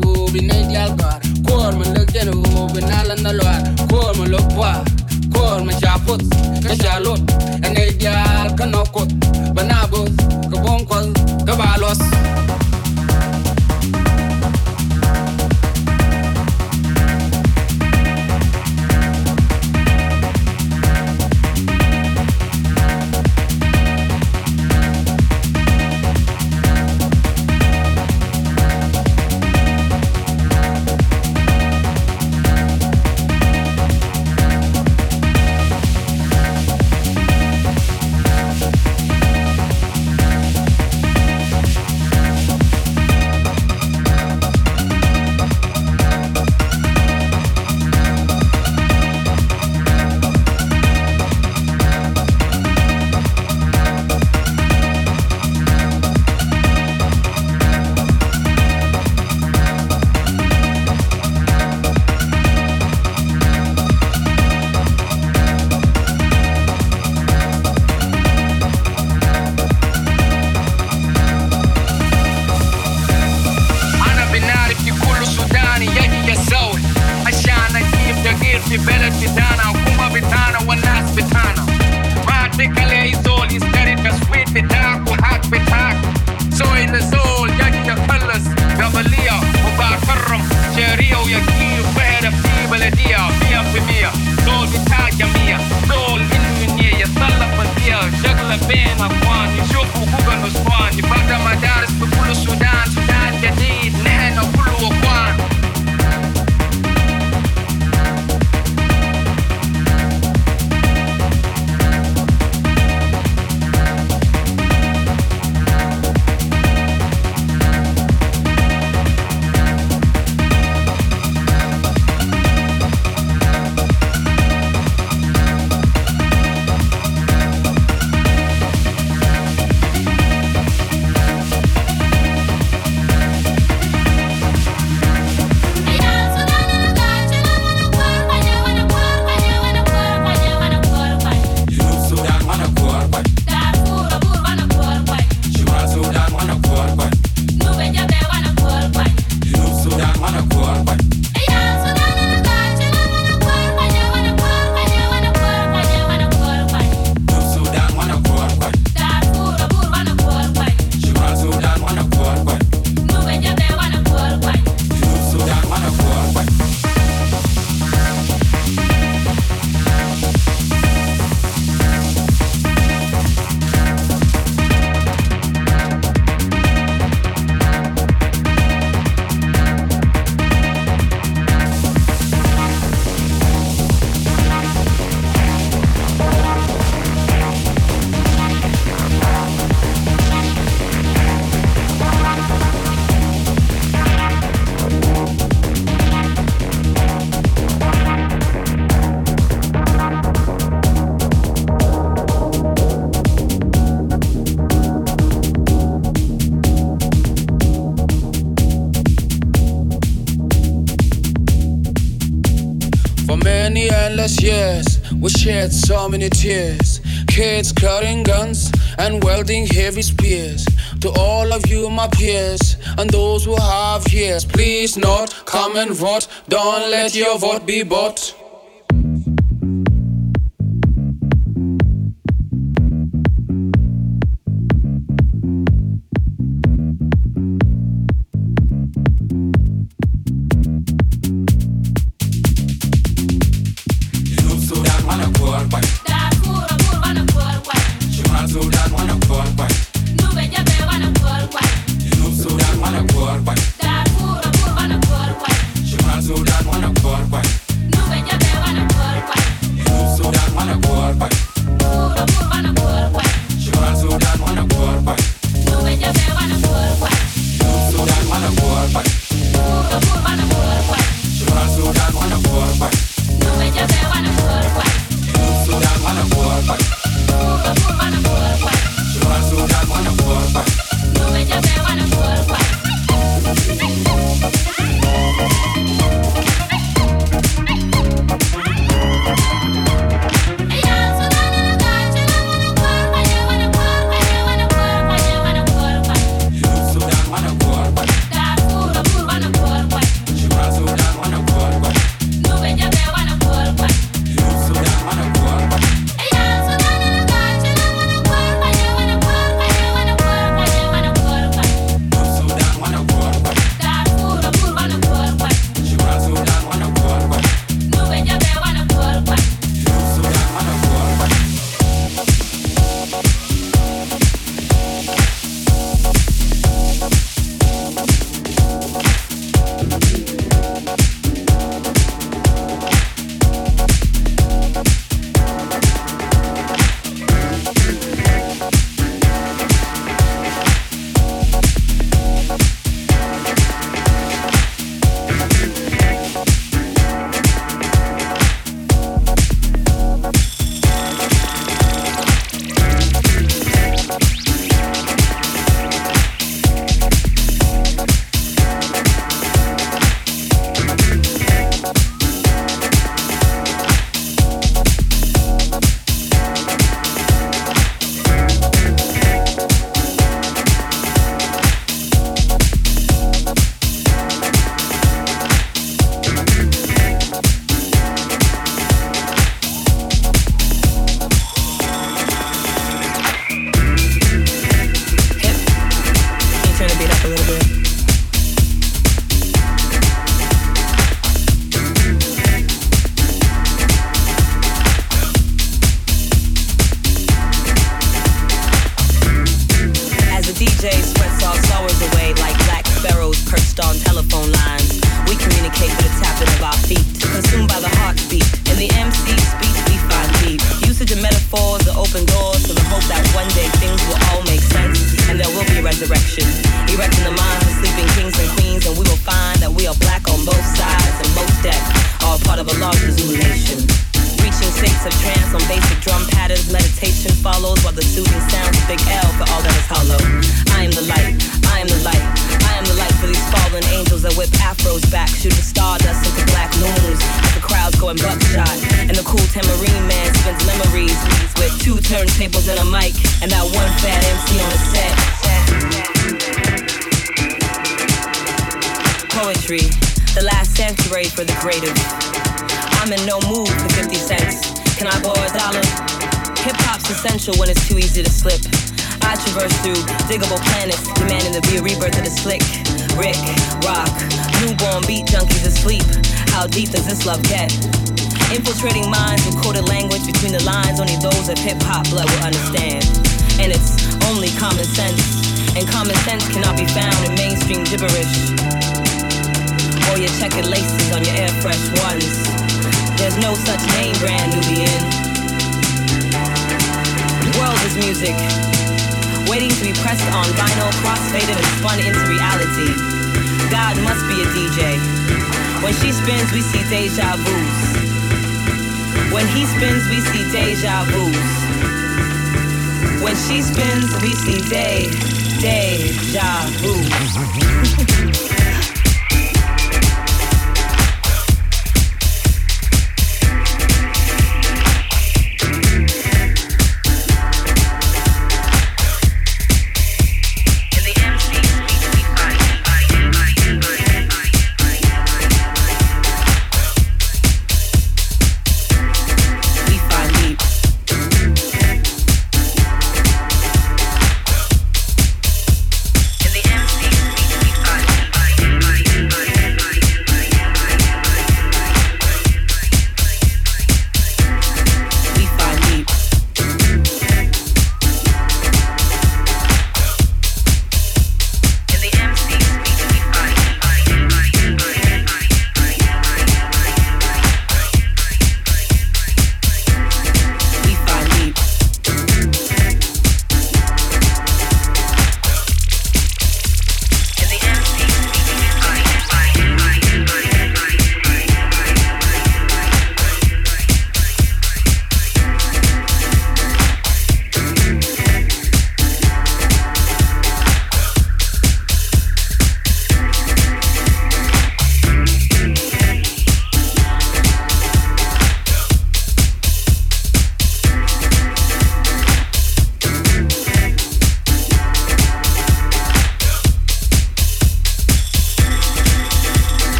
genero, vine di algar Cormo lo genero, vinala na loar Cormo lo qua, cormo chaput Kashalot, ene di alkanokot shed so many tears. Kids carrying guns and welding heavy spears. To all of you, my peers, and those who have ears, please not come and vote. Don't let your vote be bought.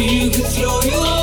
you could throw your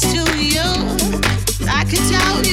to you. I could tell